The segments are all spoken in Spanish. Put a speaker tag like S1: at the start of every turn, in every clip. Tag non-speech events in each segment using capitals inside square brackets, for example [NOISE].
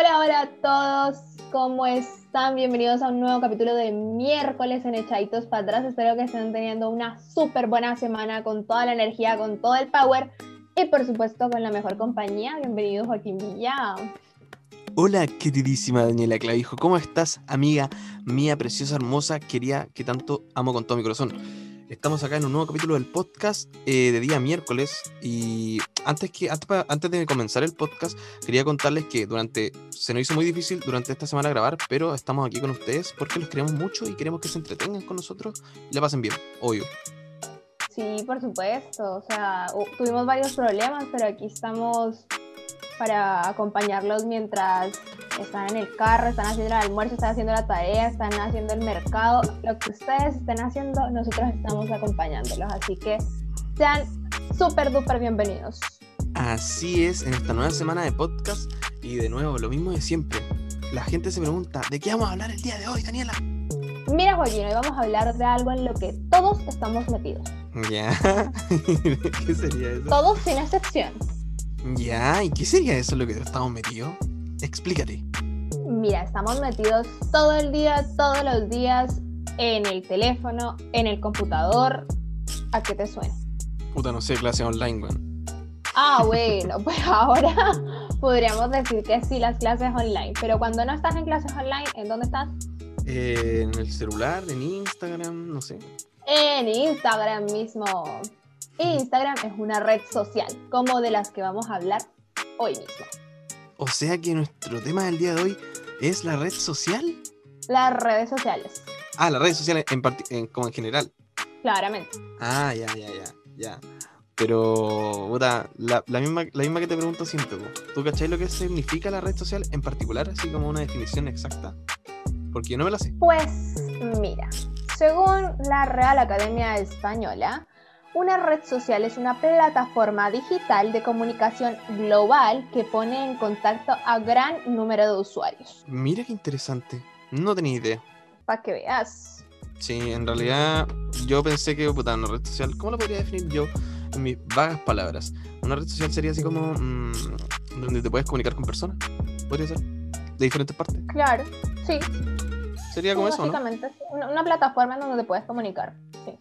S1: Hola, hola a todos, ¿cómo están? Bienvenidos a un nuevo capítulo de miércoles en Echaditos para atrás. Espero que estén teniendo una súper buena semana con toda la energía, con todo el power y por supuesto con la mejor compañía. Bienvenido Joaquín Villa.
S2: Hola, queridísima Daniela Clavijo, ¿cómo estás, amiga mía, preciosa, hermosa, querida, que tanto amo con todo mi corazón? Estamos acá en un nuevo capítulo del podcast eh, de día miércoles y antes, que, antes, de comenzar el podcast quería contarles que durante se nos hizo muy difícil durante esta semana grabar, pero estamos aquí con ustedes porque los queremos mucho y queremos que se entretengan con nosotros y la pasen bien, obvio.
S1: Sí, por supuesto, o sea, tuvimos varios problemas, pero aquí estamos para acompañarlos mientras están en el carro, están haciendo el almuerzo, están haciendo la tarea, están haciendo el mercado, lo que ustedes estén haciendo, nosotros estamos acompañándolos. Así que sean súper, duper bienvenidos.
S2: Así es, en esta nueva semana de podcast y de nuevo, lo mismo de siempre. La gente se pregunta, ¿de qué vamos a hablar el día de hoy, Daniela?
S1: Mira, Joaquín, hoy vamos a hablar de algo en lo que todos estamos metidos.
S2: Ya, [LAUGHS] ¿qué sería eso?
S1: Todos sin excepción.
S2: Ya, ¿y qué sería eso lo que estamos metidos? Explícate.
S1: Mira, estamos metidos todo el día, todos los días, en el teléfono, en el computador. ¿A qué te suena?
S2: Puta, no sé, clase online,
S1: weón. Ah, [LAUGHS] bueno, pues ahora [LAUGHS] podríamos decir que sí, las clases online. Pero cuando no estás en clases online, ¿en dónde estás?
S2: en el celular, en Instagram, no sé.
S1: En Instagram mismo. Instagram es una red social, como de las que vamos a hablar hoy mismo.
S2: O sea que nuestro tema del día de hoy es la red social.
S1: Las redes sociales.
S2: Ah, las redes sociales en, como en general.
S1: Claramente.
S2: Ah, ya, ya, ya, ya. Pero, puta, la, misma, la misma que te pregunto siempre, ¿tú cachai lo que significa la red social en particular? Así como una definición exacta. Porque yo no me la sé.
S1: Pues, mira, según la Real Academia Española, una red social es una plataforma digital de comunicación global que pone en contacto a gran número de usuarios.
S2: Mira qué interesante. No tenía idea.
S1: Para que veas.
S2: Sí, en realidad yo pensé que puta, una red social, ¿cómo lo podría definir yo en mis vagas palabras? Una red social sería así como mm, donde te puedes comunicar con personas. Podría ser. De diferentes partes.
S1: Claro, sí.
S2: Sería como eso,
S1: ¿no? Una, una plataforma en donde te puedes comunicar. Sí.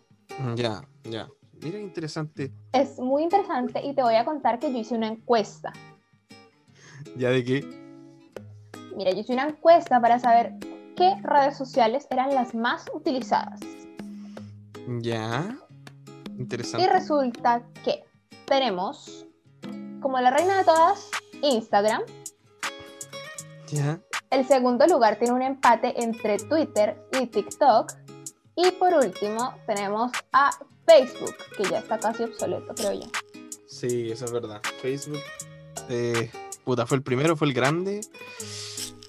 S2: Ya, ya. Mira, interesante.
S1: Es muy interesante y te voy a contar que yo hice una encuesta.
S2: ¿Ya de qué?
S1: Mira, yo hice una encuesta para saber qué redes sociales eran las más utilizadas.
S2: Ya. Interesante.
S1: Y resulta que tenemos, como la reina de todas, Instagram.
S2: Ya.
S1: El segundo lugar tiene un empate entre Twitter y TikTok. Y por último tenemos a Facebook, que ya está casi obsoleto, creo yo.
S2: Sí, eso es verdad. Facebook, eh, puta, fue el primero, fue el grande.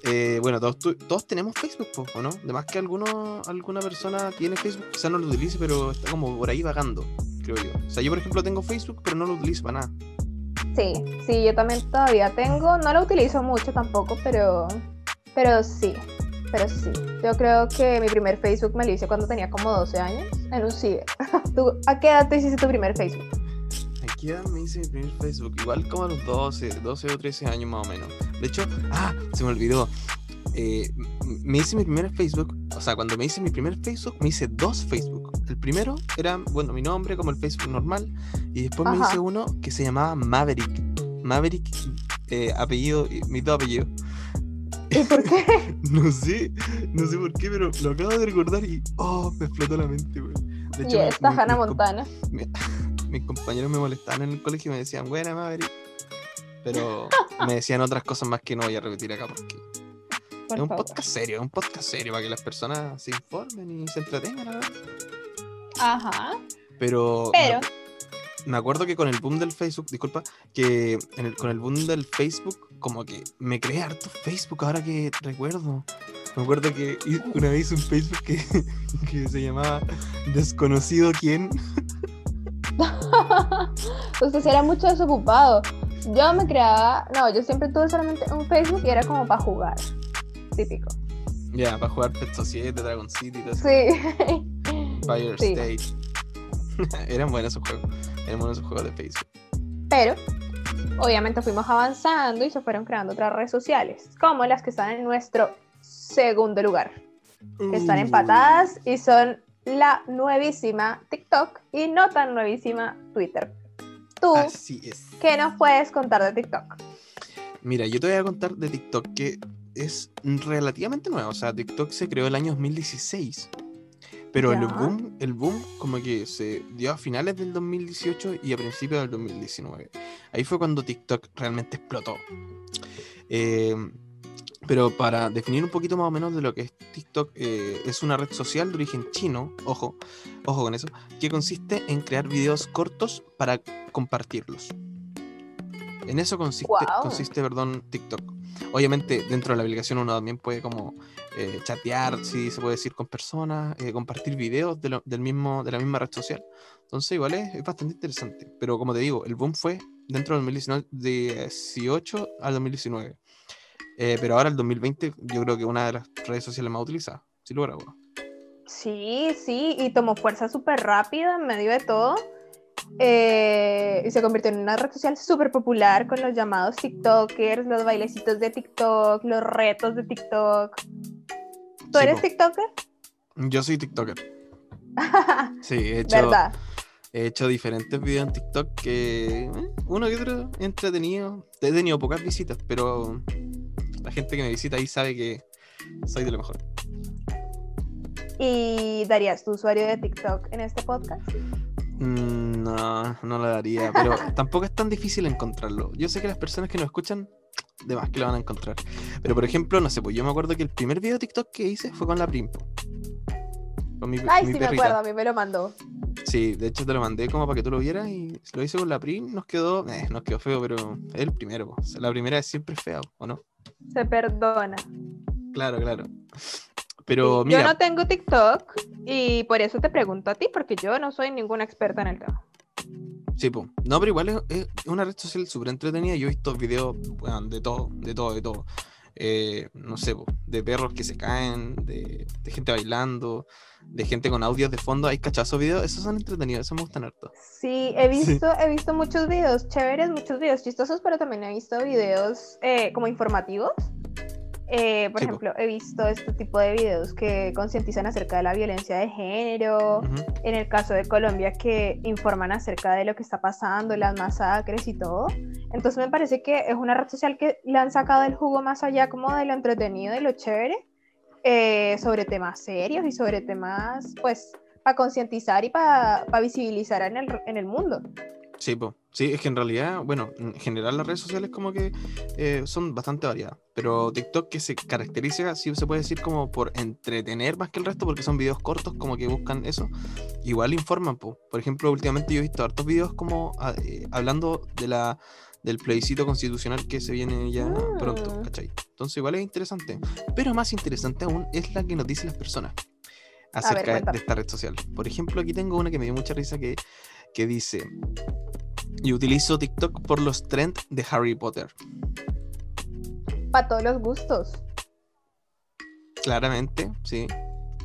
S2: Eh, bueno, todos, todos tenemos Facebook, ¿o no? Además que alguno, alguna persona tiene Facebook, quizás no lo utilice, pero está como por ahí vagando, creo yo. O sea, yo por ejemplo tengo Facebook, pero no lo utilizo para nada.
S1: Sí, sí, yo también todavía tengo, no lo utilizo mucho tampoco, pero, pero sí, pero sí, yo creo que mi primer Facebook me lo hice cuando tenía como 12 años en un ciber. [LAUGHS] a qué edad te hiciste tu primer Facebook?
S2: ¿A qué edad me hice mi primer Facebook? Igual como a los 12, 12 o 13 años más o menos. De hecho, ah, se me olvidó. Eh, me hice mi primer Facebook, o sea, cuando me hice mi primer Facebook, me hice dos Facebook. El primero era, bueno, mi nombre como el Facebook normal, y después me hice uno que se llamaba Maverick. Maverick, eh, apellido, mis dos apellidos.
S1: ¿Y por qué? [LAUGHS]
S2: no sé, no sé por qué, pero lo acabo de recordar y oh, me explotó la mente, güey.
S1: De hecho, y esta Hannah Montana. [LAUGHS]
S2: mis compañeros me molestaban en el colegio y me decían, buena Maverick. Pero [LAUGHS] me decían otras cosas más que no voy a repetir acá porque es un podcast serio, es un podcast serio para que las personas se informen y se entretengan, ¿verdad?
S1: Ajá.
S2: Pero,
S1: Pero
S2: me acuerdo que con el boom del Facebook, disculpa, que con el boom del Facebook, como que me creé harto Facebook ahora que recuerdo. Me acuerdo que una vez un Facebook que, [LAUGHS] que se llamaba Desconocido quién. [LAUGHS]
S1: Usted era mucho desocupado. Yo me creaba, no, yo siempre tuve solamente un Facebook y era como para jugar. Típico.
S2: Ya, para jugar Pet Society, Dragon City, todo
S1: Sí. [LAUGHS]
S2: Fire State. Eran buenos esos juegos. Eran buenos esos juegos de Facebook.
S1: Pero obviamente fuimos avanzando y se fueron creando otras redes sociales, como las que están en nuestro segundo lugar, que están empatadas y son la nuevísima TikTok y no tan nuevísima Twitter. ¿Tú
S2: Así es.
S1: qué nos puedes contar de TikTok?
S2: Mira, yo te voy a contar de TikTok que es relativamente nuevo. O sea, TikTok se creó el año 2016. Pero el boom, el boom como que se dio a finales del 2018 y a principios del 2019. Ahí fue cuando TikTok realmente explotó. Eh, pero para definir un poquito más o menos de lo que es TikTok, eh, es una red social de origen chino, ojo, ojo con eso, que consiste en crear videos cortos para compartirlos. En eso consiste, consiste perdón, TikTok. Obviamente dentro de la aplicación uno también puede como eh, chatear, si se puede decir, con personas, eh, compartir videos de, lo- del mismo, de la misma red social. Entonces igual es, es bastante interesante. Pero como te digo, el boom fue dentro del 2019, de 18 al 2019. Eh, pero ahora el 2020 yo creo que una de las redes sociales más utilizadas.
S1: Sí, sí, y tomó fuerza súper rápido en medio de todo. Eh, y se convirtió en una red social súper popular con los llamados TikTokers, los bailecitos de TikTok, los retos de TikTok. ¿Tú
S2: Sí,
S1: eres
S2: po.
S1: TikToker?
S2: Yo soy TikToker. [LAUGHS] Sí, he hecho,
S1: ¿Verdad?
S2: he hecho diferentes videos en TikTok que eh, uno que otro entretenido. He tenido pocas visitas, pero la gente que me visita ahí sabe que soy de lo mejor.
S1: ¿Y darías tu usuario de TikTok en este podcast?
S2: Mm, No, no lo daría, pero [LAUGHS] tampoco es tan difícil encontrarlo. Yo sé que las personas que nos escuchan, de más que lo van a encontrar. Pero por ejemplo, no sé, pues yo me acuerdo que el primer video de TikTok que hice fue con la Primpo. Con mi,
S1: Ay,
S2: mi
S1: sí, me acuerdo, a mí me lo mandó.
S2: Sí, de hecho te lo mandé como para que tú lo vieras y lo hice con la Prim, nos quedó, eh, nos quedó feo, pero es el primero. po. O sea, La primera es siempre fea, ¿o no?
S1: Se perdona.
S2: Claro, claro. Pero mira,
S1: Yo no tengo TikTok y por eso te pregunto a ti, porque yo no soy ninguna experta en el tema.
S2: Sí, po. No, pero igual es, es una red social súper entretenida. Yo he visto videos weón, de todo, de todo, de todo. Eh, no sé, po, de perros que se caen, de, de gente bailando, de gente con audios de fondo. Hay cachazos videos, esos son entretenidos, esos me gustan harto.
S1: Sí, he
S2: Sí.
S1: visto, he visto muchos videos chéveres, muchos videos chistosos, pero también he visto videos eh, como informativos. Eh, por
S2: Sí,
S1: ejemplo, he visto este tipo de videos que concientizan acerca de la violencia de género.
S2: Ujú.
S1: En el caso de Colombia, que informan acerca de lo que está pasando, las masacres y todo. Entonces me parece que es una red social que le han sacado el jugo más allá como de lo entretenido y lo chévere eh, sobre temas serios y sobre temas, pues, para concientizar y para visibilizar en el, en el mundo.
S2: Sí, po. sí, es que en realidad, bueno, en general las redes sociales como que eh, son bastante variadas, pero TikTok que se caracteriza, si se puede decir, como por entretener más que el resto, porque son videos cortos como que buscan eso, igual informan, po. por ejemplo, últimamente yo he visto hartos videos como ah, eh, hablando de la del plebiscito constitucional que se viene ya pronto,
S1: Mm.
S2: ¿cachai? Entonces igual es interesante, pero más interesante aún es la que nos dicen las personas acerca
S1: cuéntame.
S2: de esta red social. Por ejemplo, aquí tengo una que me dio mucha risa que, que dice, y utilizo TikTok por los trends de Harry Potter.
S1: Para todos los gustos.
S2: Claramente, sí.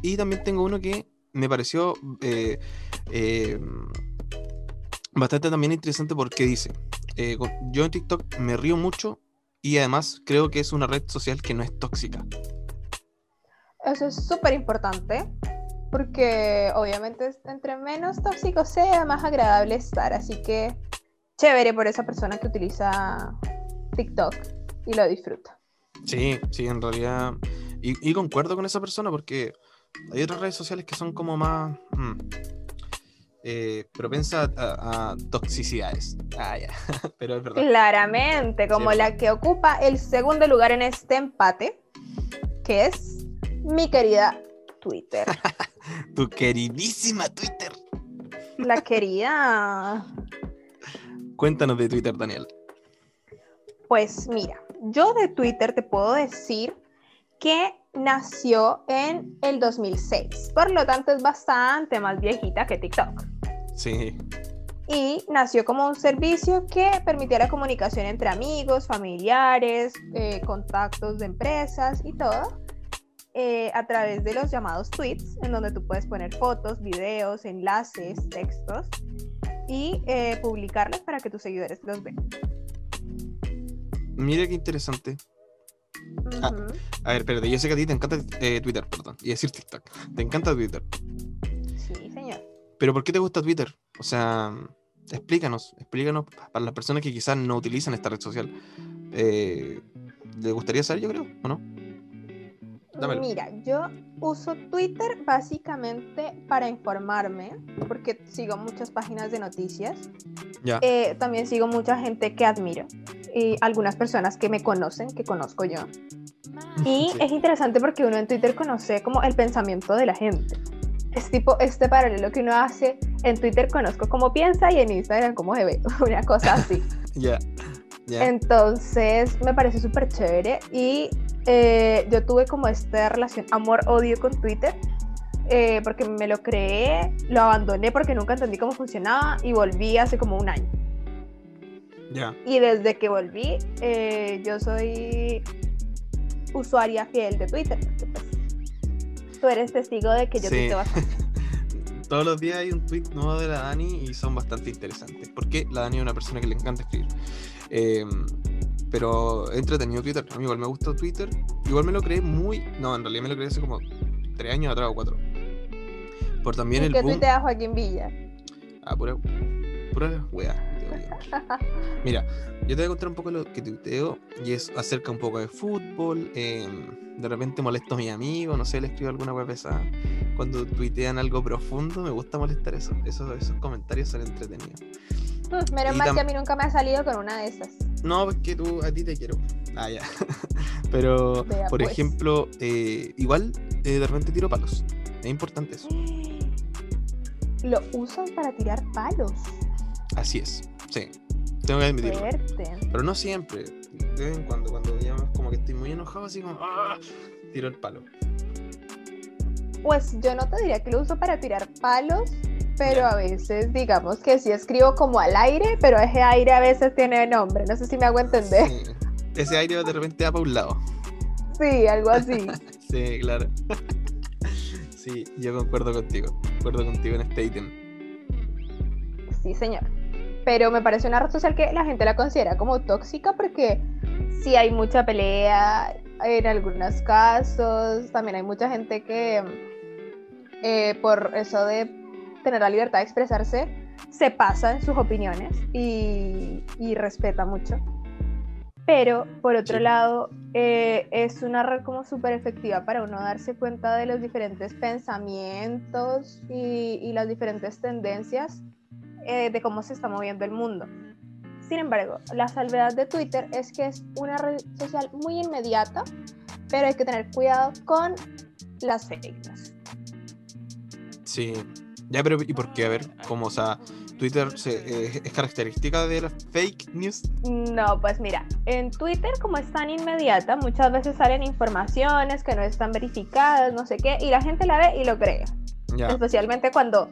S2: Y también tengo uno que me pareció eh, eh, bastante también interesante porque dice, eh, yo en TikTok me río mucho y además creo que es una red social que no es tóxica.
S1: Eso es súper importante. Porque obviamente entre menos tóxico sea, más agradable estar. Así que chévere por esa persona que utiliza TikTok y lo disfruta.
S2: Sí, sí, en realidad. Y, y concuerdo con esa persona porque hay otras redes sociales que son como más mm, eh, propensas a, a toxicidades. Ah, ya. [LAUGHS] Pero es verdad.
S1: Claramente, como
S2: Sí,
S1: la que ocupa el segundo lugar en este empate, que es mi querida Twitter. [LAUGHS]
S2: Tu queridísima Twitter.
S1: La querida.
S2: Cuéntanos de Twitter, Daniel.
S1: Pues mira, yo de Twitter te puedo decir que nació en el 2006, por lo tanto es bastante más viejita que TikTok.
S2: Sí.
S1: Y nació como un servicio que permitía la comunicación entre amigos, familiares, eh, contactos de empresas y todo, eh, a través de los llamados tweets, en donde tú puedes poner fotos, videos, enlaces, textos y eh, publicarlos para que tus seguidores los vean.
S2: mira qué interesante. Ah. A ver, espérate, yo sé que a ti te encanta eh, Twitter, perdón, y decir TikTok. Te encanta Twitter.
S1: Sí, señor.
S2: Pero ¿por qué te gusta Twitter? O sea, explícanos, explícanos para las personas que quizás no utilizan esta red social. Eh, ¿Le gustaría saber, yo creo, o no? Dámelo.
S1: Mira, yo uso Twitter básicamente para informarme, porque sigo muchas páginas de noticias.
S2: Ya.
S1: Eh, también sigo mucha gente que admiro y algunas personas que me conocen, que conozco yo. [LAUGHS] Y
S2: Sí.
S1: es interesante porque uno en Twitter conoce como el pensamiento de la gente. Es tipo este paralelo que uno hace en Twitter conozco cómo piensa y en Instagram cómo se ve, [LAUGHS] una cosa así. [LAUGHS]
S2: Ya. Ya.
S1: Entonces me parece súper chévere y eh, yo tuve como esta relación amor-odio con Twitter eh, porque me lo creé, lo abandoné porque nunca entendí cómo funcionaba y volví hace como un año.
S2: Ya.
S1: Y desde que volví, eh, yo soy usuaria fiel de Twitter. Porque, pues, tú eres testigo de que yo
S2: Sí.
S1: tuiteo bastante. [LAUGHS]
S2: Todos los días hay un tweet nuevo de la Dani y son bastante interesantes. Porque la Dani es una persona que le encanta escribir. Eh, pero he entretenido Twitter. A mí igual me gusta Twitter. Igual me lo creé muy. No, en realidad me lo creé hace como tres años atrás o cuatro. Por también
S1: ¿Y
S2: el
S1: qué
S2: boom.
S1: tuitea Joaquín Villa?
S2: Ah, pura, pura weá. [LAUGHS] Mira, yo te voy a contar un poco lo que tuiteo y es acerca un poco de fútbol. eh, de repente molesto a mis amigos, no sé, le escribo alguna web pesada. Cuando tuitean algo profundo, me gusta molestar eso. Esos, esos comentarios son entretenidos.
S1: Menos mal que a mí nunca me ha salido con una de esas.
S2: No, porque tú, a ti te quiero. Ah, ya. [LAUGHS] Pero,
S1: Vea,
S2: por
S1: pues.
S2: ejemplo, eh, igual eh, de repente tiro palos. Es importante eso. [GASPS]
S1: Lo usan para tirar palos.
S2: Así es. Sí. Tengo que admitirlo.
S1: Fuerte.
S2: Pero no siempre. De vez en cuando, cuando ya como que estoy muy enojado, así como, ¡ah! tiro el palo.
S1: Pues yo no te diría que lo uso para tirar palos, pero a veces digamos que sí escribo como al aire, pero ese aire a veces tiene nombre. No sé si me hago entender.
S2: Sí. Ese aire de repente va para un lado.
S1: Sí, algo así. [LAUGHS]
S2: Sí, claro. [LAUGHS] sí, yo concuerdo contigo. Concuerdo contigo en este ítem.
S1: Sí, señor. Pero me parece una red social que la gente la considera como tóxica porque sí hay mucha pelea en algunos casos. También hay mucha gente que eh, por eso de tener la libertad de expresarse se pasa en sus opiniones y, y respeta mucho. Pero por otro
S2: Sí.
S1: lado, eh, es una red como súper efectiva para uno darse cuenta de los diferentes pensamientos y, y las diferentes tendencias eh, de cómo se está moviendo el mundo. Sin embargo, la salvedad de Twitter es que es una red social muy inmediata, pero hay que tener cuidado con las fake news.
S2: Sí. Ya, pero ¿y por qué? A ver, ¿cómo? O sea, Twitter se, eh, es característica de las fake news.
S1: No, pues mira, en Twitter como es tan inmediata, muchas veces salen informaciones que no están verificadas, no sé qué, y la gente la ve y lo cree.
S2: Ya.
S1: Especialmente cuando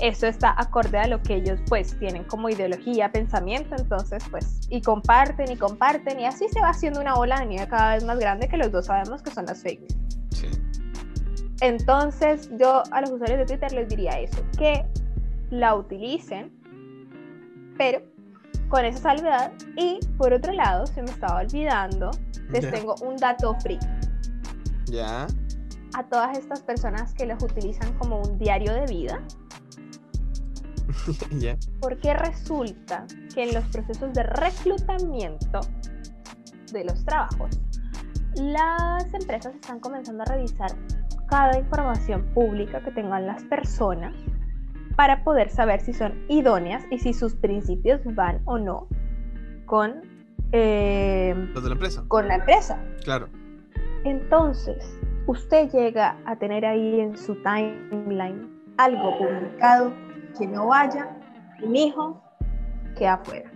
S1: eso está acorde a lo que ellos pues tienen como ideología, pensamiento, entonces pues, y comparten y comparten, y así se va haciendo una bola de nieve cada vez más grande que los dos sabemos que son las fake news.
S2: Sí.
S1: Entonces yo a los usuarios de Twitter les diría eso, que la utilicen, pero con esa salvedad. Y por otro lado, se me estaba olvidando, les tengo un dato free
S2: Ya.
S1: a todas estas personas que los utilizan como un diario de vida, [LAUGHS]
S2: ya.
S1: porque resulta que en los procesos de reclutamiento de los trabajos, las empresas están comenzando a revisar cada información pública que tengan las personas para poder saber si son idóneas y si sus principios van o no con, eh,
S2: Los de la empresa.
S1: con la empresa.
S2: Claro.
S1: Entonces, usted llega a tener ahí en su timeline algo publicado que no vaya, mi hijo, que afuera.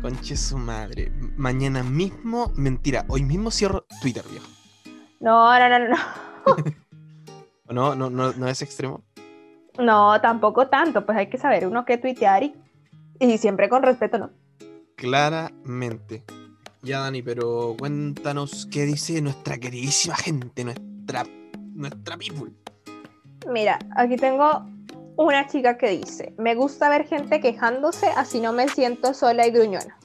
S2: Conche su madre. Mañana mismo, mentira, hoy mismo cierro Twitter, viejo.
S1: No, no, no, no, [LAUGHS] no.
S2: ¿No, no, no es extremo?
S1: No, tampoco tanto, pues hay que saber uno qué tuitear y, y siempre con respeto, ¿no?
S2: Claramente. Ya, Dani, pero cuéntanos qué dice nuestra queridísima gente, nuestra, nuestra people.
S1: Mira, aquí tengo una chica que dice, me gusta ver gente quejándose, así no me siento sola y gruñona.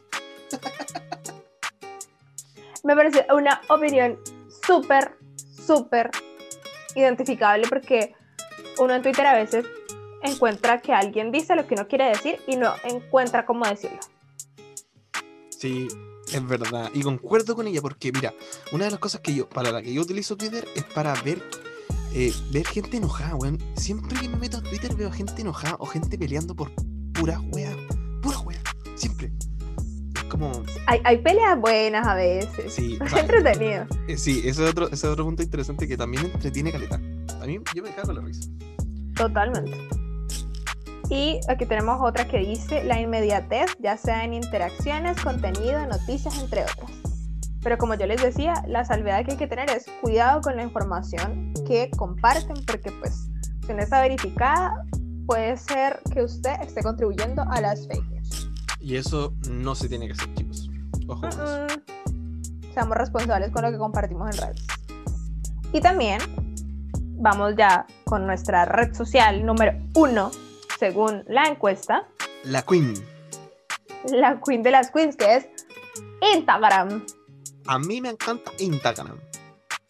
S1: [LAUGHS] me parece una opinión súper, súper identificable porque uno en Twitter a veces encuentra que alguien dice lo que uno quiere decir y no encuentra cómo decirlo.
S2: Sí, es verdad. Y concuerdo con ella porque, mira, una de las cosas que yo, para la que yo utilizo Twitter es para ver, eh, ver gente enojada, weón. Siempre que me meto a Twitter veo gente enojada o gente peleando por puras weas. Como.
S1: Hay, hay peleas buenas a veces.
S2: Sí, o
S1: Es
S2: sea,
S1: entretenido.
S2: eh, sí, ese es, otro, ese es otro punto interesante que también entretiene caleta. A mí yo me cago en la risa.
S1: Totalmente. Y aquí tenemos otra que dice la inmediatez, ya sea en interacciones, contenido, noticias, entre otras. Pero como yo les decía, la salvedad que hay que tener es cuidado con la información que comparten, porque pues si no está verificada, puede ser que usted esté contribuyendo a las fake news.
S2: Y eso no se tiene que hacer, chicos. Ojo.
S1: Mm-mm. Seamos responsables con lo que compartimos en redes. Y también vamos ya con nuestra red social número uno, según la encuesta,
S2: La Queen.
S1: la queen de las queens, que es Instagram.
S2: A mí me encanta Instagram.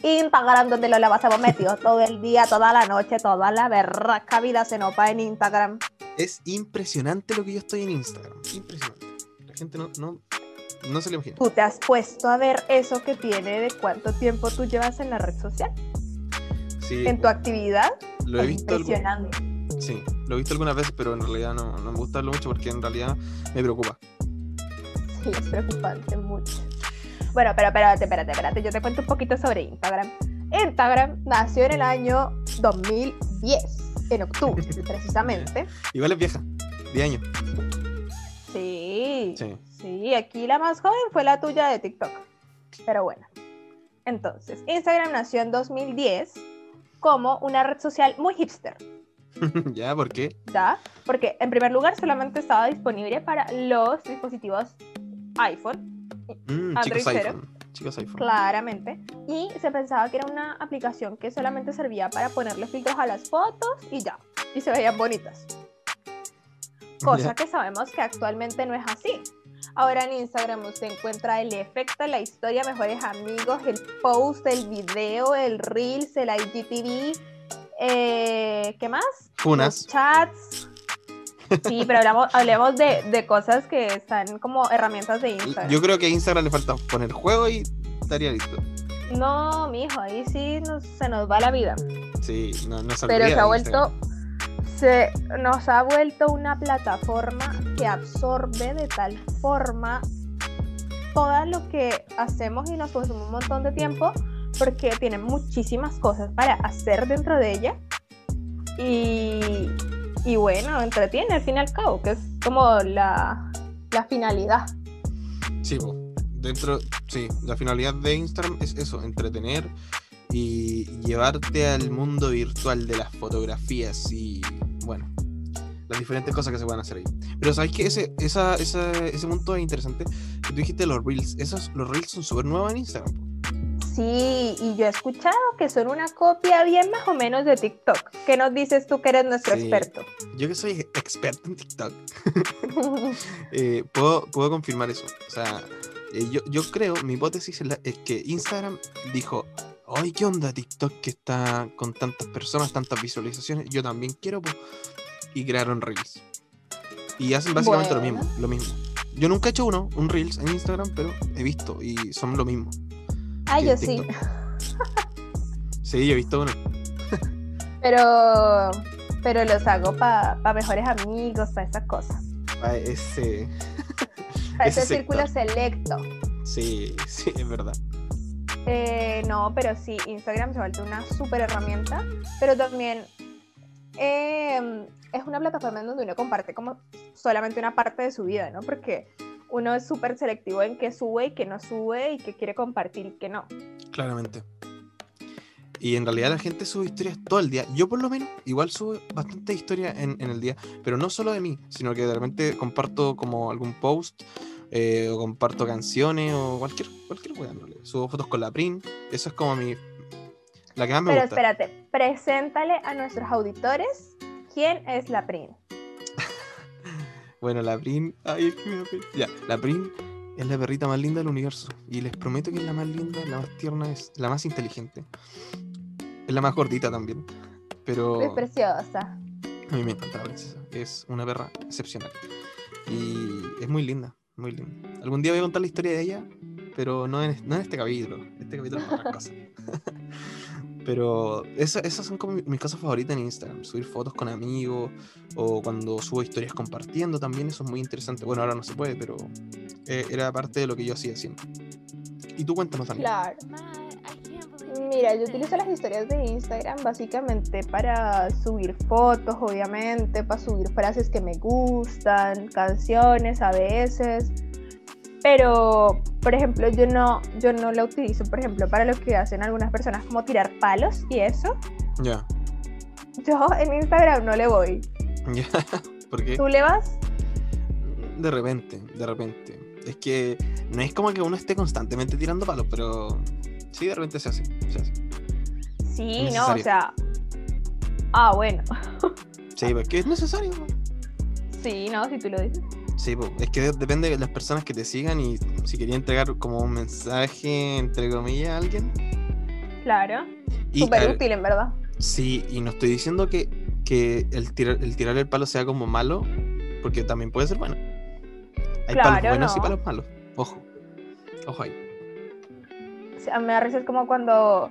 S1: Instagram, donde lo la pasamos metido todo el día, toda la noche, toda la berraca vida se nopa en Instagram.
S2: Es impresionante lo que yo estoy en Instagram. Impresionante. La gente no, no, no se lo imagina.
S1: ¿Tú te has puesto a ver eso que tiene de cuánto tiempo tú llevas en la red social?
S2: Sí,
S1: En tu actividad.
S2: lo he visto
S1: Impresionante.
S2: Sí, lo he visto algunas veces, pero en realidad no, no me gusta verlo mucho porque en realidad me preocupa.
S1: Sí, es preocupante mucho. Bueno, pero espérate, espérate, espérate. Yo te cuento un poquito sobre Instagram. Instagram nació en el año 2010, en octubre, [LAUGHS] precisamente.
S2: Igual es vieja, 10 años.
S1: Sí,
S2: Sí.
S1: sí, aquí la más joven fue la tuya de TikTok. Pero bueno. Entonces, Instagram nació en 2010 como una red social muy hipster, [LAUGHS]
S2: ¿Ya? ¿Por qué?
S1: ¿ya? Porque en primer lugar solamente estaba disponible para los dispositivos iPhone,
S2: Mm,
S1: Android
S2: chicos
S1: cero.
S2: iPhone. Chicos iPhone.
S1: claramente, y se pensaba que era una aplicación que solamente servía para ponerle filtros a las fotos y ya, y se veían bonitas. Cosa que sabemos que actualmente no es así. Ahora en Instagram usted encuentra el efecto, la historia, mejores amigos, el post, el video, el reels, el IGTV, eh, ¿qué más? Los
S2: Funas.
S1: chats. Sí, pero hablamos, hablemos de, de cosas que están como herramientas de Instagram.
S2: Yo creo que a Instagram le falta poner juego y estaría listo.
S1: No, mijo, ahí sí nos- se nos va la vida.
S2: Sí, no, no se
S1: Pero se ha vuelto, se nos ha vuelto una plataforma que absorbe de tal forma todo lo que hacemos y nos consume un montón de tiempo porque tiene muchísimas cosas para hacer dentro de ella y, y bueno, entretiene al fin y al cabo, que es como la, la finalidad.
S2: Sí, dentro, sí, la finalidad de Instagram es eso, entretener y llevarte al mundo virtual de las fotografías y, bueno, las diferentes cosas que se pueden hacer ahí. Pero sabéis que ese, esa, esa- ese punto es interesante, tú dijiste los reels, esos, los reels son súper nuevos en Instagram.
S1: Sí, y yo he escuchado que son una copia bien más o menos de TikTok. ¿Qué nos dices tú que eres nuestro
S2: Sí.
S1: experto?
S2: Yo que soy experto en TikTok, [LAUGHS] [LAUGHS] eh, puedo, puedo confirmar eso. O sea, eh, yo, yo creo, mi hipótesis es, la- es que Instagram dijo, ay, ¿qué onda TikTok que está con tantas personas, tantas visualizaciones? Yo también quiero, po". y crearon Reels. Y hacen básicamente lo mismo, lo mismo. Yo nunca he hecho uno, un Reels en Instagram, pero he visto y son lo mismo.
S1: Ah, yo sí. [LAUGHS]
S2: Sí, yo he visto uno.
S1: Pero, pero los hago para mejores amigos, para esas cosas.
S2: Ah, ese... [LAUGHS]
S1: Para
S2: Ese
S1: ese círculo selecto.
S2: Sí, sí, es verdad.
S1: Eh, no, pero sí, Instagram se ha vuelto una súper herramienta, pero también eh, es una plataforma en donde uno comparte como solamente una parte de su vida, ¿no? Porque uno es súper selectivo en qué sube y qué no sube y qué quiere compartir y qué no.
S2: Claramente. Y en realidad la gente sube historias todo el día. Yo por lo menos igual subo bastante historia en, en el día, pero no solo de mí, sino que de repente comparto como algún post eh, o comparto canciones o cualquier cualquier wea, realidad. Subo fotos con la print. Eso es como mi la que más me
S1: pero
S2: gusta.
S1: espérate, preséntale a nuestros auditores quién es la PRIN.
S2: Bueno, la print, ay. Ya, la print es la perrita más linda del universo. Y les prometo que es la más linda, la más tierna, es la más inteligente. Es la más gordita también. Pero.
S1: Es preciosa.
S2: A mí me encanta la princesa. Es una perra excepcional. Y es muy linda, muy linda. Algún día voy a contar la historia de ella, pero no en, no en este capítulo. Este capítulo es otra cosa. [LAUGHS] Pero esas son como mis cosas favoritas en Instagram. Subir fotos con amigos o cuando subo historias compartiendo también, eso es muy interesante. Bueno, ahora no se puede, pero eh, era parte de lo que yo hacía siempre. Y tú cuéntanos también.
S1: Claro. Mira, yo utilizo las historias de Instagram básicamente para subir fotos, obviamente, para subir frases que me gustan, canciones a veces. Pero, por ejemplo, yo no, yo no la utilizo, por ejemplo, para lo que hacen algunas personas como tirar palos y eso.
S2: Ya.
S1: Yo en Instagram no le voy. [LAUGHS]
S2: Ya. ¿Por qué?
S1: ¿Tú le vas?
S2: De repente, de repente. Es que no es como que uno esté constantemente tirando palos, pero sí, de repente se hace. Se hace.
S1: Sí, no, o sea. Ah, bueno.
S2: sí, porque es necesario.
S1: Sí, no, si tú lo dices.
S2: Sí, es que depende de las personas que te sigan y si quería entregar como un mensaje, entre comillas, a alguien.
S1: Claro. Súper útil, en verdad.
S2: Sí, y no estoy diciendo que, que el, tirar, el tirar el palo sea como malo, porque también puede ser bueno. Hay palos buenos y palos malos. Ojo. Ojo ahí.
S1: mí me da risa es como cuando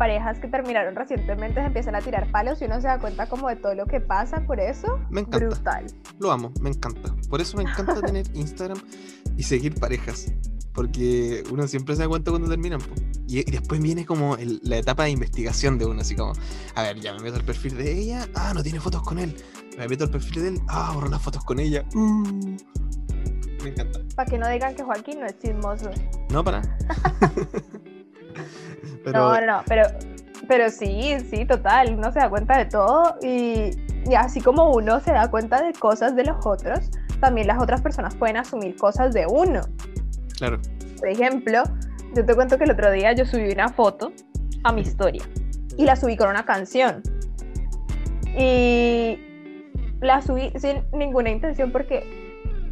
S1: parejas que terminaron recientemente se empiezan a tirar palos y uno se da cuenta como de todo lo que pasa por eso.
S2: Me encanta.
S1: Brutal.
S2: Lo amo, me encanta. Por eso me encanta [LAUGHS] tener Instagram y seguir parejas. Porque uno siempre se da cuenta cuando terminan. Y, después viene como la etapa de investigación de uno, así como, a ver, ya me meto al perfil de ella, ah, no tiene fotos con él. Me meto al perfil de él, ah, borro las fotos con ella. Uh. me encanta.
S1: Para que no digan que Joaquín no es chismoso.
S2: No, para. [LAUGHS]
S1: No, no, pero, pero sí, sí, total, uno se da cuenta de todo y, y así como uno se da cuenta de cosas de los otros, también las otras personas pueden asumir cosas de uno.
S2: Claro.
S1: Por ejemplo, yo te cuento que el otro día yo subí una foto a mi historia y la subí con una canción. Y la subí sin ninguna intención porque,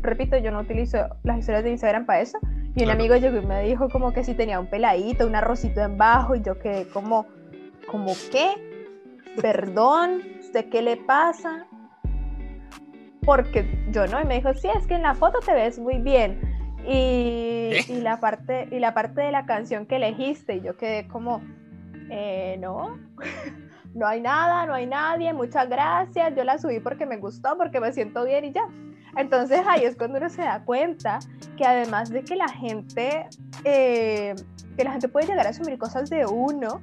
S1: repito, yo no utilizo las historias de Instagram para eso. Y un amigo llegó y me dijo como que si tenía un peladito, un arrocito en bajo, y yo quedé como, como qué? Perdón, ¿usted qué le pasa? Porque yo no, y me dijo, sí, es que en la foto te ves muy bien. Y, ¿Eh? y la, parte, y la parte de la canción que elegiste, y yo quedé como, eh, no, [LAUGHS] no hay nada, no hay nadie, muchas gracias, yo la subí porque me gustó, porque me siento bien y ya. Entonces ahí es cuando uno se da cuenta que además de que la gente, eh, que la gente puede llegar a asumir cosas de uno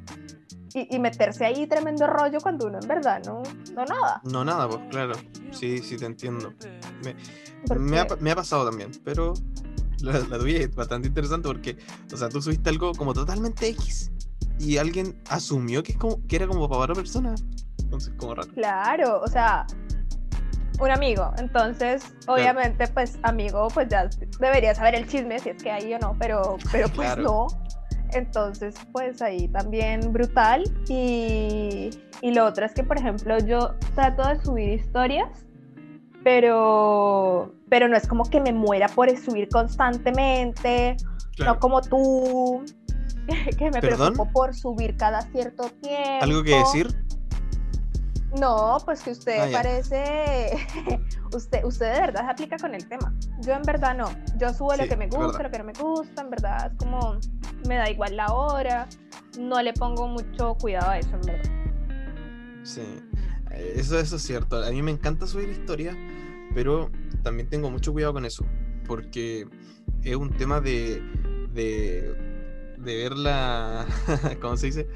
S1: y, meterse ahí tremendo rollo cuando uno en verdad no, no nada.
S2: No nada, pues claro, sí, sí te entiendo. Me, ha, me ha, pasado también, pero la, la tuya es bastante interesante porque, o sea, tú subiste algo como totalmente X y alguien asumió que, es como, que era como para otra persona. Entonces, como raro.
S1: Claro, o sea, un amigo. Entonces, obviamente, pues amigo, pues ya debería saber el chisme si es que hay o no, pero, pero pues no. Entonces, pues ahí también brutal. Y, y lo otro es que, por ejemplo, yo trato de subir historias, pero, pero no es como que me muera por subir constantemente, no como tú, [LAUGHS] que me preocupo por subir cada cierto tiempo.
S2: ¿Algo que decir?
S1: No, pues que usted ah, parece, [LAUGHS] usted, usted de verdad se aplica con el tema. Yo en verdad no. Yo subo lo que me gusta, lo que no me gusta, en verdad es como, me da igual la hora, no le pongo mucho cuidado a eso, en verdad.
S2: Sí, eso, eso es cierto. A mí me encanta subir historias, pero también tengo mucho cuidado con eso, porque es un tema de, de, de ver la, [LAUGHS] ¿cómo se dice?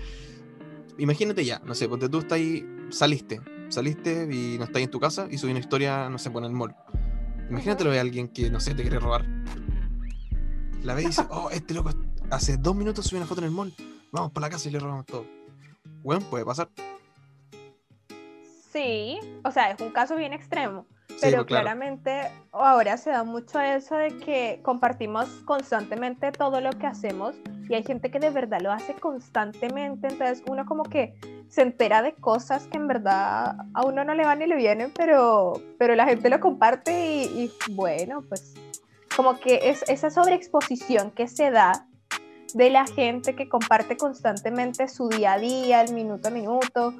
S2: Imagínate ya, no sé, porque tú estás ahí saliste, saliste y no estás en tu casa y subí una historia, no sé, pone el mall. Imagínate lo de alguien que, no sé, te quiere robar. La ve y dice, [LAUGHS] oh, este loco hace dos minutos subió una foto en el mall. Vamos para la casa y le robamos todo. Bueno, puede pasar.
S1: Sí, o sea, es un caso bien extremo. Pero claramente ahora se da mucho eso de que compartimos constantemente todo lo que hacemos y hay gente que de verdad lo hace constantemente, entonces uno como que se entera de cosas que en verdad a uno no le van ni le vienen, pero, pero la gente lo comparte y, bueno, pues como que es esa sobreexposición que se da de la gente que comparte constantemente su día a día, el minuto a minuto,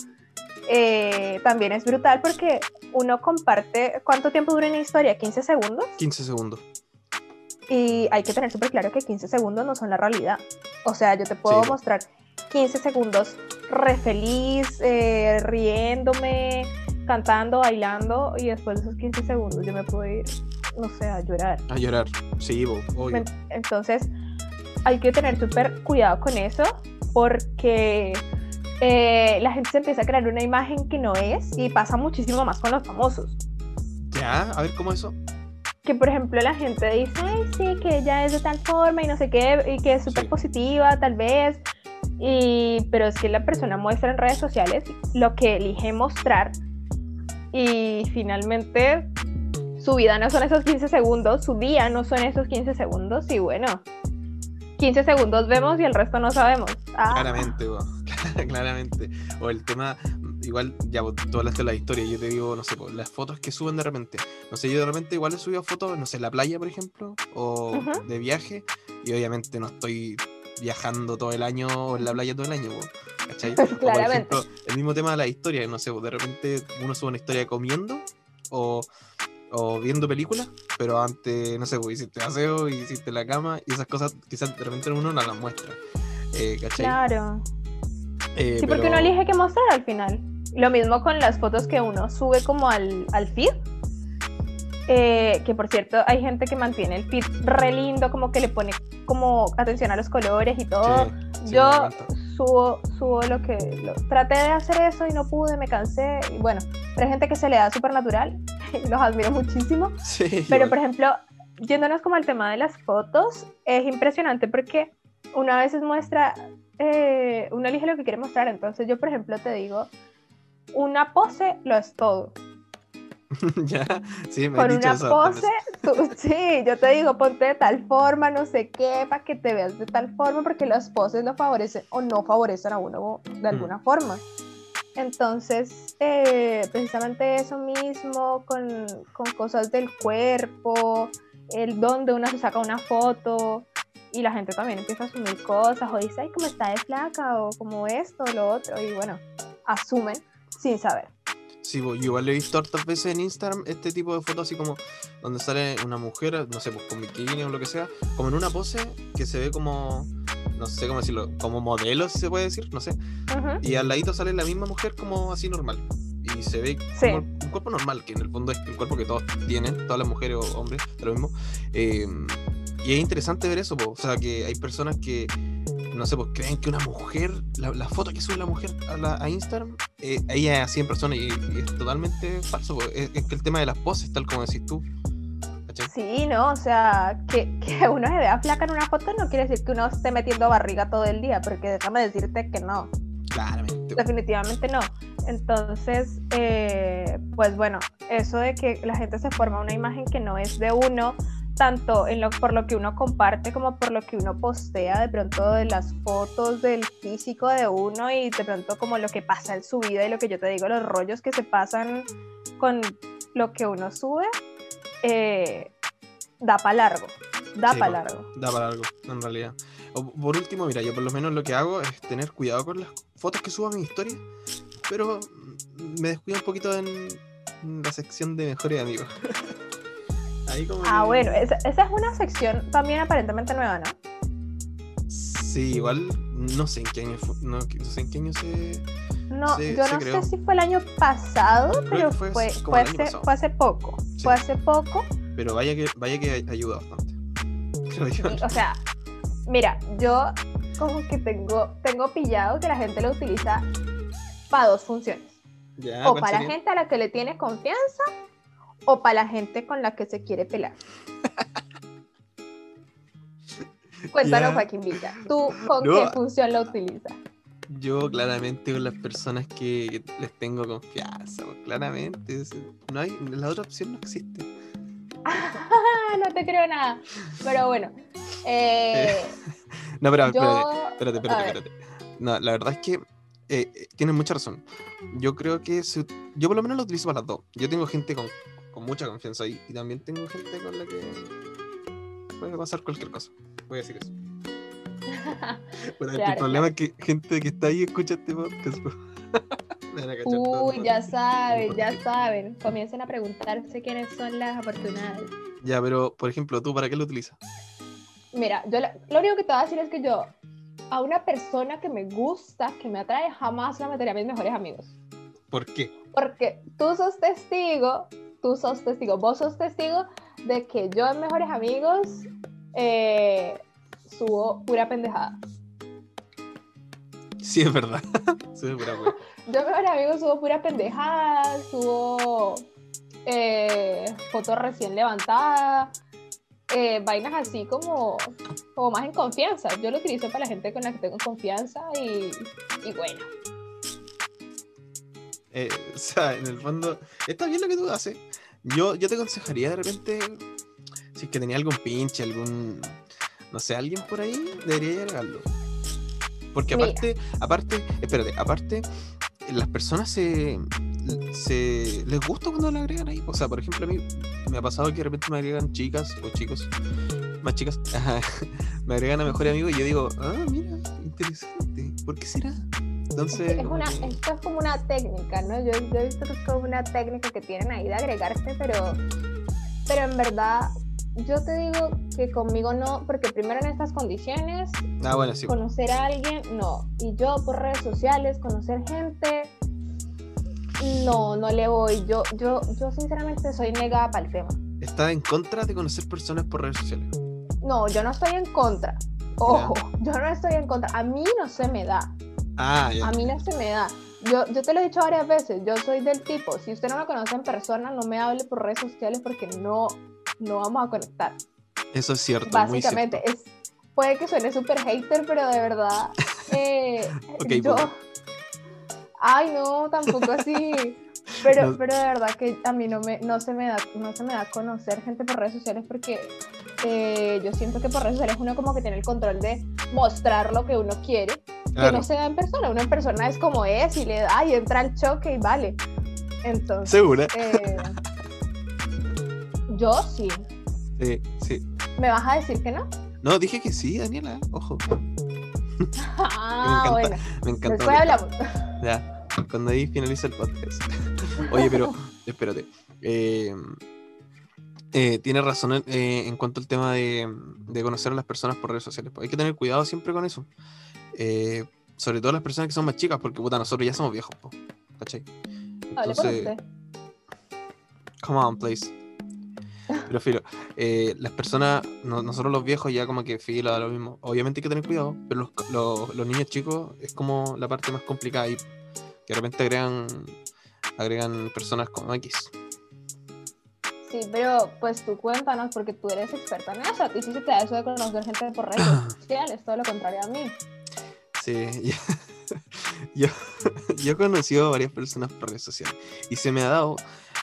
S1: eh, también es brutal porque uno comparte, ¿cuánto tiempo dura una historia? ¿15 segundos?
S2: 15 segundos.
S1: Y hay que tener súper claro que 15 segundos no son la realidad. O sea, yo te puedo mostrar 15 segundos re feliz, eh, riéndome, cantando, bailando, y después de esos 15 segundos yo me puedo ir, no sé, a llorar.
S2: A llorar, sí, obvio.
S1: Entonces, hay que tener súper cuidado con eso, porque eh, la gente se empieza a crear una imagen que no es, y pasa muchísimo más con los famosos.
S2: Ya, a ver, ¿cómo eso?
S1: que por ejemplo la gente dice, ay, sí, que ella es de tal forma y no sé qué, y que es súper positiva tal vez, y, pero es que la persona muestra en redes sociales lo que elige mostrar y finalmente su vida no son esos 15 segundos, su día no son esos 15 segundos y bueno, 15 segundos vemos y el resto no sabemos.
S2: Ah. Claramente, [LAUGHS] claramente. O el tema igual, ya tú hablaste de la historia, yo te digo, no sé, las fotos que suben de repente. No sé, yo de repente igual he subido fotos, no sé, en la playa, por ejemplo, o de viaje, y obviamente no estoy viajando todo el año en la playa todo el año, ¿cachai? [LAUGHS] por ejemplo, el mismo tema de la historia, no sé, de repente uno sube una historia comiendo o, o viendo películas, pero antes, no sé, pues hiciste aseo, hiciste la cama, y esas cosas quizás de repente uno no las muestra. Eh, ¿cachai?
S1: Claro. Eh, sí, porque uno elige qué mostrar al final. Lo mismo con las fotos que uno sube como al, al feed. Eh, que por cierto, hay gente que mantiene el feed re lindo, como que le pone como atención a los colores y todo. Yo subo, subo lo que. traté de hacer eso y no pude, me cansé. Y bueno, pero hay gente que se le da súper natural. [LAUGHS] los admiro muchísimo. [LAUGHS] pero por ejemplo, yéndonos como al tema de las fotos, es impresionante porque una vez muestra, eh, uno elige lo que quiere mostrar. Entonces, yo, por ejemplo, te digo una pose lo es todo. [LAUGHS]
S2: ya, sí, me
S1: Con una pose, [LAUGHS] sí, yo te digo, ponte de tal forma, no sé qué, para que te veas de tal forma, porque las poses lo favorecen o no favorecen a uno de mm. alguna forma. Entonces, eh, precisamente eso mismo, con, con, cosas del cuerpo, el donde uno se saca una foto, y la gente también empieza a asumir cosas, o dice, ay, cómo está de flaca, o como esto, o lo otro, y bueno, asumen sin saber.
S2: Sí, yo igual he visto hartas veces en Instagram este tipo de fotos así como donde sale una mujer, no sé, pues con bikini o lo que sea, como en una pose que se ve como, no sé cómo decirlo, como modelo, si se puede decir, no sé. Y al ladito sale la misma mujer como así normal. Y se ve como un cuerpo normal, que en el fondo es el cuerpo que todos tienen, todas las mujeres o hombres, lo mismo. Eh, y es interesante ver eso, o sea, que hay personas que no sé, pues creen que una mujer, la, foto que sube la mujer a, a Instagram, eh, ella es así en persona y, es totalmente falso. Pues, es, que el tema de las poses, tal como decís tú.
S1: Sí, no, o sea, que, que, [LAUGHS] uno se vea flaca en una foto no quiere decir que uno esté metiendo barriga todo el día, porque déjame decirte que no. Definitivamente no. Entonces, eh, pues bueno, eso de que la gente se forma una imagen que no es de uno, tanto en lo, por lo que uno comparte como por lo que uno postea, de pronto de las fotos del físico de uno y de pronto como lo que pasa en su vida y lo que yo te digo, los rollos que se pasan con lo que uno sube, eh, da para largo, da para largo.
S2: Da para largo, en realidad. por último, mira, yo por lo menos lo que hago es tener cuidado con las fotos que subo a mi historia, pero me descuido un poquito en la sección de mejores amigos. [LAUGHS]
S1: ah, bueno, esa, es una sección también aparentemente nueva, ¿no?
S2: Sí, igual no sé en qué año, no, sé en qué año se.
S1: No, yo no sé si fue el año pasado, pero fue, fue, hace, poco. Fue hace poco.
S2: Pero vaya que, vaya que ayuda bastante.
S1: o sea, mira, yo como que tengo, tengo pillado que la gente lo utiliza para dos funciones. o para gente a la que le tiene confianza o para la gente con la que se quiere pelar? [LAUGHS] Cuéntanos, Joaquín Villa. ¿Tú con qué función lo utilizas?
S2: Yo claramente con las personas que les tengo confianza, pues, claramente. No hay, la otra opción no existe. [LAUGHS]
S1: no te creo nada. Pero bueno. Eh, [LAUGHS]
S2: no, pero espérate, espérate, espérate, No, la verdad es que eh, eh, tienes mucha razón. Yo creo que yo por lo menos lo utilizo para las dos. Yo tengo gente con mucha confianza ahí. Y también tengo gente con la que puede pasar cualquier cosa. Voy a decir eso. [LAUGHS] Bueno, el problema es que gente que está ahí escucha este podcast. [LAUGHS] todo.
S1: Uy, ya [LAUGHS] saben, ya saben. Comiencen a preguntarse quiénes son las afortunadas.
S2: Ya, pero por ejemplo, ¿tú para qué lo utilizas?
S1: Mira, yo lo, lo único que te voy a decir es que yo a una persona que me gusta, que me atrae, jamás la metería a mis mejores amigos.
S2: ¿Por qué?
S1: Porque tú sos testigo, tú sos testigo, vos sos testigo de que yo en mejores amigos eh, subo pura pendejada.
S2: Sí, es verdad. [LAUGHS] sí, es verdad, güey.
S1: Yo en mejores amigos subo pura pendejada, subo eh, fotos recién levantadas, eh, vainas así como, como más en confianza. Yo lo utilizo para la gente con la que tengo confianza y, y bueno.
S2: Eh, o sea, en el fondo, está bien lo que tú haces. Yo, yo te aconsejaría de repente, si es que tenía algún pinche, algún, no sé, alguien por ahí, debería agregarlo. Porque
S1: Mira.
S2: aparte, aparte, espérate, aparte, las personas se, se les gusta cuando le agregan ahí. O sea, por ejemplo, a mí me ha pasado que de repente me agregan chicas o chicos, más chicas, [LAUGHS] me agregan a mejor amigo y yo digo, ah, mira, interesante, ¿por qué será? Entonces,
S1: Es una, esto es como una técnica, ¿no? Yo, yo he visto que es como una técnica que tienen ahí de agregarse, pero, pero en verdad yo te digo que conmigo no, porque primero en estas condiciones,
S2: ah, bueno, sí.
S1: conocer a alguien, no. Y yo por redes sociales, conocer gente, no, no le voy. Yo, yo, yo sinceramente soy negada para el tema.
S2: está en contra de conocer personas por redes sociales.
S1: No, yo no estoy en contra. Ojo, [LAUGHS] yo no estoy en contra. A mí no se me da.
S2: Ah, ya.
S1: A mí no se me da. Yo, yo te lo he dicho varias veces, yo soy del tipo, si usted no me conoce en persona, no me hable por redes sociales porque no, no vamos a conectar.
S2: Eso es cierto. muy
S1: Básicamente,
S2: cierto.
S1: es, puede que suene súper hater, pero de verdad, [LAUGHS] eh,
S2: Ok,
S1: yo...
S2: boomer.
S1: Ay, no, tampoco así. Pero,
S2: No.
S1: pero de verdad que a mí no, me, no, se me da, no se me da conocer gente por redes sociales porque eh, yo siento que por redes sociales uno como que tiene el control de mostrar lo que uno quiere que no se da en persona. Uno en persona es como es y le da y entra al choque y vale. Entonces,
S2: ¿Segura?
S1: eh, yo sí.
S2: Sí, sí.
S1: ¿Me vas a decir que no?
S2: No, dije que sí, Daniela. Ojo. [LAUGHS]
S1: Ah,
S2: encanta.
S1: bueno.
S2: Me encantó.
S1: Después hablamos.
S2: Ya, cuando ahí finaliza el podcast. Oye, pero [LAUGHS] espérate. Eh, eh, tienes razón en, eh, en cuanto al tema de, de conocer a las personas por redes sociales. Hay que tener cuidado siempre con eso. Eh, sobre todo las personas que son más chicas, porque puta, nosotros ya somos viejos, po, ¿cachai?
S1: Por
S2: Entonces, come on, please. [LAUGHS] Pero filo, eh, las personas, no- nosotros los viejos ya como que filo, da lo mismo. Obviamente hay que tener cuidado, pero los, los- los niños chicos es como la parte más complicada y que de repente agregan, agregan personas como X.
S1: Sí, pero pues tú cuéntanos porque tú eres experta en eso. Ti sí se te da eso de conocer gente por redes [CLEARS THROAT] sociales, todo lo contrario a mí.
S2: Sí, yo, [LAUGHS] yo, yo he conocido a varias personas por redes sociales y se me ha dado,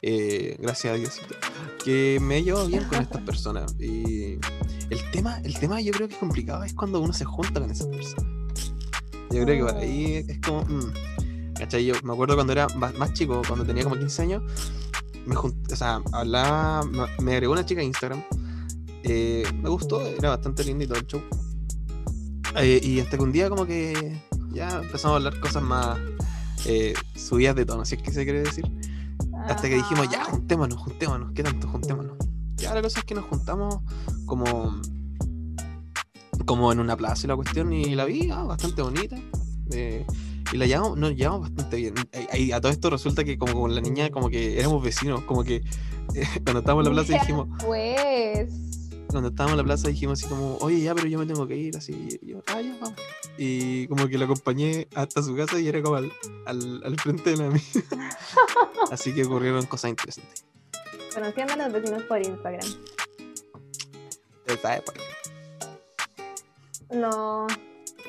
S2: eh, gracias a Dios, que me he llevado bien con estas personas. Y el tema, el tema yo creo que es complicado es cuando uno se junta con esas personas. Yo creo que por ahí es como... mm, ¿cachai? Yo me acuerdo cuando era más, más chico, cuando tenía como 15 años, me junté, o sea, hablaba, me- agregó una chica a Instagram. eh, me gustó, era bastante lindo y todo el show. Eh, y hasta que un día como que ya empezamos a hablar cosas más eh, subidas de tono, si es que se quiere decir. Hasta que dijimos, ya, juntémonos, juntémonos, ¿qué tanto? Juntémonos. Ya la cosa es que nos juntamos como, como en una plaza y la cuestión, y la vi ah, bastante bonita. eh, y la llevamos, nos llevamos bastante bien. Y- y a todo esto resulta que como con la niña, como que éramos vecinos, como que eh, [LAUGHS] cuando estábamos en la plaza dijimos,
S1: Pues.
S2: Cuando estábamos en la plaza dijimos así como, oye, ya, pero yo me tengo que ir, así, y yo, ah, ya, vamos. Y como que la acompañé hasta su casa y era como al, al, al frente de la mía. [LAUGHS] así que ocurrieron cosas interesantes.
S1: Conociendo a los vecinos por Instagram. No,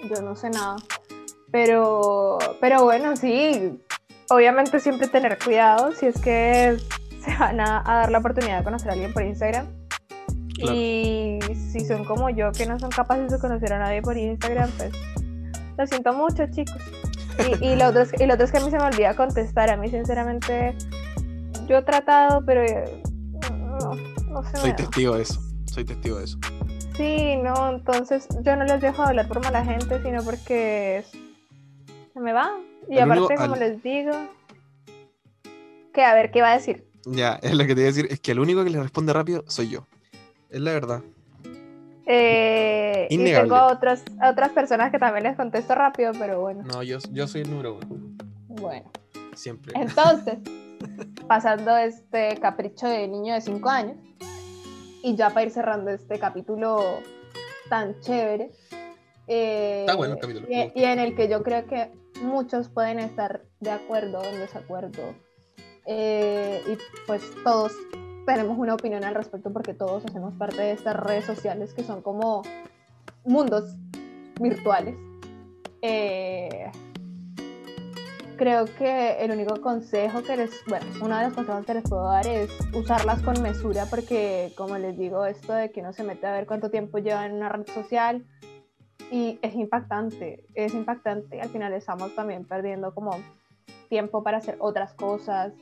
S1: yo no sé nada. Pero, pero bueno, sí. Obviamente siempre tener cuidado si es que se van a, a dar la oportunidad de conocer a alguien por Instagram.
S2: Claro.
S1: Y si son como yo, que no son capaces de conocer a nadie por Instagram, pues lo siento mucho, chicos. Y, y lo otro es, y lo otro es que a mí se me olvida contestar. A mí, sinceramente, yo he tratado, pero eh, no, no se me
S2: Soy
S1: da.
S2: testigo de eso. Soy testigo de eso.
S1: Sí, no, entonces yo no les dejo hablar por mala gente, sino porque se me va. Y aparte, como les digo, que a ver, ¿qué va a decir?
S2: Ya, es [LAUGHS] lo que te voy a decir, es que el único que le responde rápido soy yo. Es la verdad.
S1: Eh, y tengo otras, otras personas que también les contesto rápido, pero bueno.
S2: No, yo, yo soy el número uno.
S1: Bueno.
S2: Siempre.
S1: Entonces, [LAUGHS] pasando este capricho de niño de 5 años, y ya para ir cerrando este capítulo tan chévere.
S2: Eh, Está bueno el capítulo.
S1: Y, en el que yo creo que muchos pueden estar de acuerdo o en desacuerdo. Eh, y pues todos tenemos una opinión al respecto porque todos hacemos parte de estas redes sociales que son como mundos virtuales. Eh, creo que el único consejo que les, bueno, uno de los consejos que les puedo dar es usarlas con mesura porque, como les digo, esto de que uno se mete a ver cuánto tiempo lleva en una red social y es impactante, es impactante. Al final estamos también perdiendo como tiempo para hacer otras cosas,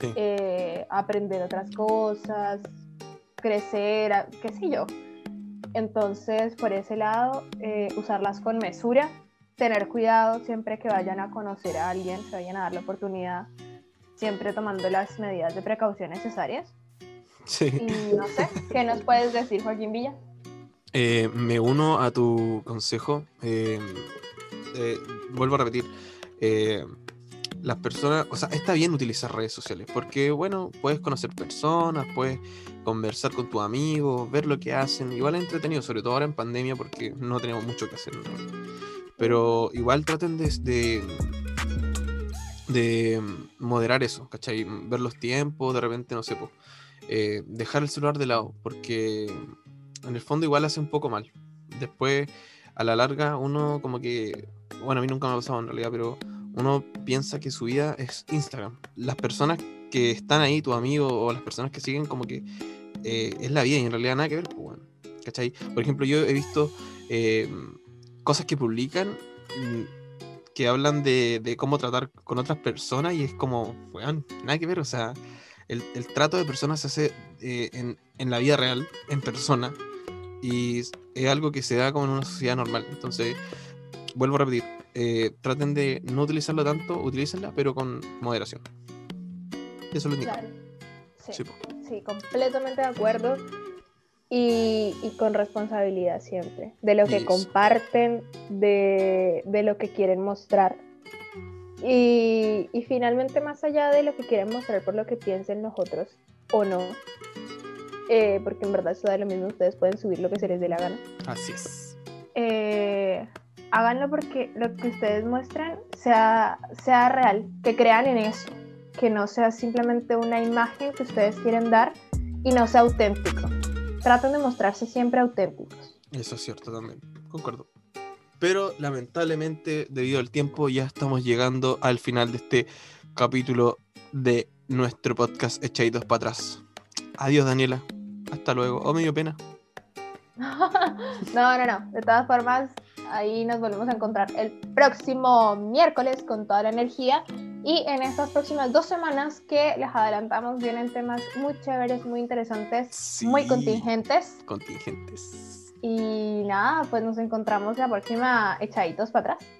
S1: eh, aprender otras cosas, crecer, qué sé yo. Entonces, por ese lado, eh, usarlas con mesura, tener cuidado siempre que vayan a conocer a alguien, se vayan a dar la oportunidad, siempre tomando las medidas de precaución necesarias.
S2: Sí.
S1: Y no sé, ¿qué nos puedes decir, Joaquín Villa?
S2: Eh, me uno a tu consejo. vuelvo a repetir las personas, o sea, está bien utilizar redes sociales porque, bueno, puedes conocer personas, puedes conversar con tus amigos, ver lo que hacen, igual es entretenido, sobre todo ahora en pandemia porque no tenemos mucho que hacer. Pero igual traten de, de, moderar eso, ¿cachai? Ver los tiempos, de repente, no sé, pues, dejar el celular de lado porque en el fondo igual hace un poco mal. Después, a la larga, uno como que, bueno, a mí nunca me ha pasado en realidad, pero uno piensa que su vida es Instagram. Las personas que están ahí, tu amigo o las personas que siguen, como que eh, es la vida y en realidad nada que ver. Pues, bueno, ¿cachai? Por ejemplo, yo he visto eh, cosas que publican mm, que hablan de, cómo tratar con otras personas y es como, bueno, nada que ver. O sea, el, trato de personas se hace eh, en, en la vida real, en persona, y es algo que se da como en una sociedad normal. Entonces, vuelvo a repetir, eh, traten de no utilizarlo tanto, utilícenla, pero con moderación. Eso es lo único.
S1: Sí, completamente de acuerdo. Y, con responsabilidad siempre, de lo que comparten, de, lo que quieren mostrar. Y, finalmente, más allá de lo que quieren mostrar por lo que piensen los otros o no, eh, porque en verdad eso da lo mismo, ustedes pueden subir lo que se les dé la gana.
S2: Así es.
S1: Eh, háganlo porque lo que ustedes muestran sea, sea real, que crean en eso, que no sea simplemente una imagen que ustedes quieren dar y no sea auténtico. Traten de mostrarse siempre auténticos.
S2: Eso es cierto también, concuerdo. Pero lamentablemente, debido al tiempo, ya estamos llegando al final de este capítulo de nuestro podcast Echaditos para atrás. Adiós, Daniela. Hasta luego. ¿O oh, medio pena? [LAUGHS]
S1: no, no, no. De todas formas, Ahí nos volvemos a encontrar el próximo miércoles con toda la energía. Y en estas próximas dos semanas que les adelantamos vienen temas muy chéveres, muy interesantes, muy contingentes.
S2: Contingentes.
S1: Y nada, pues nos encontramos la próxima echaditos para atrás.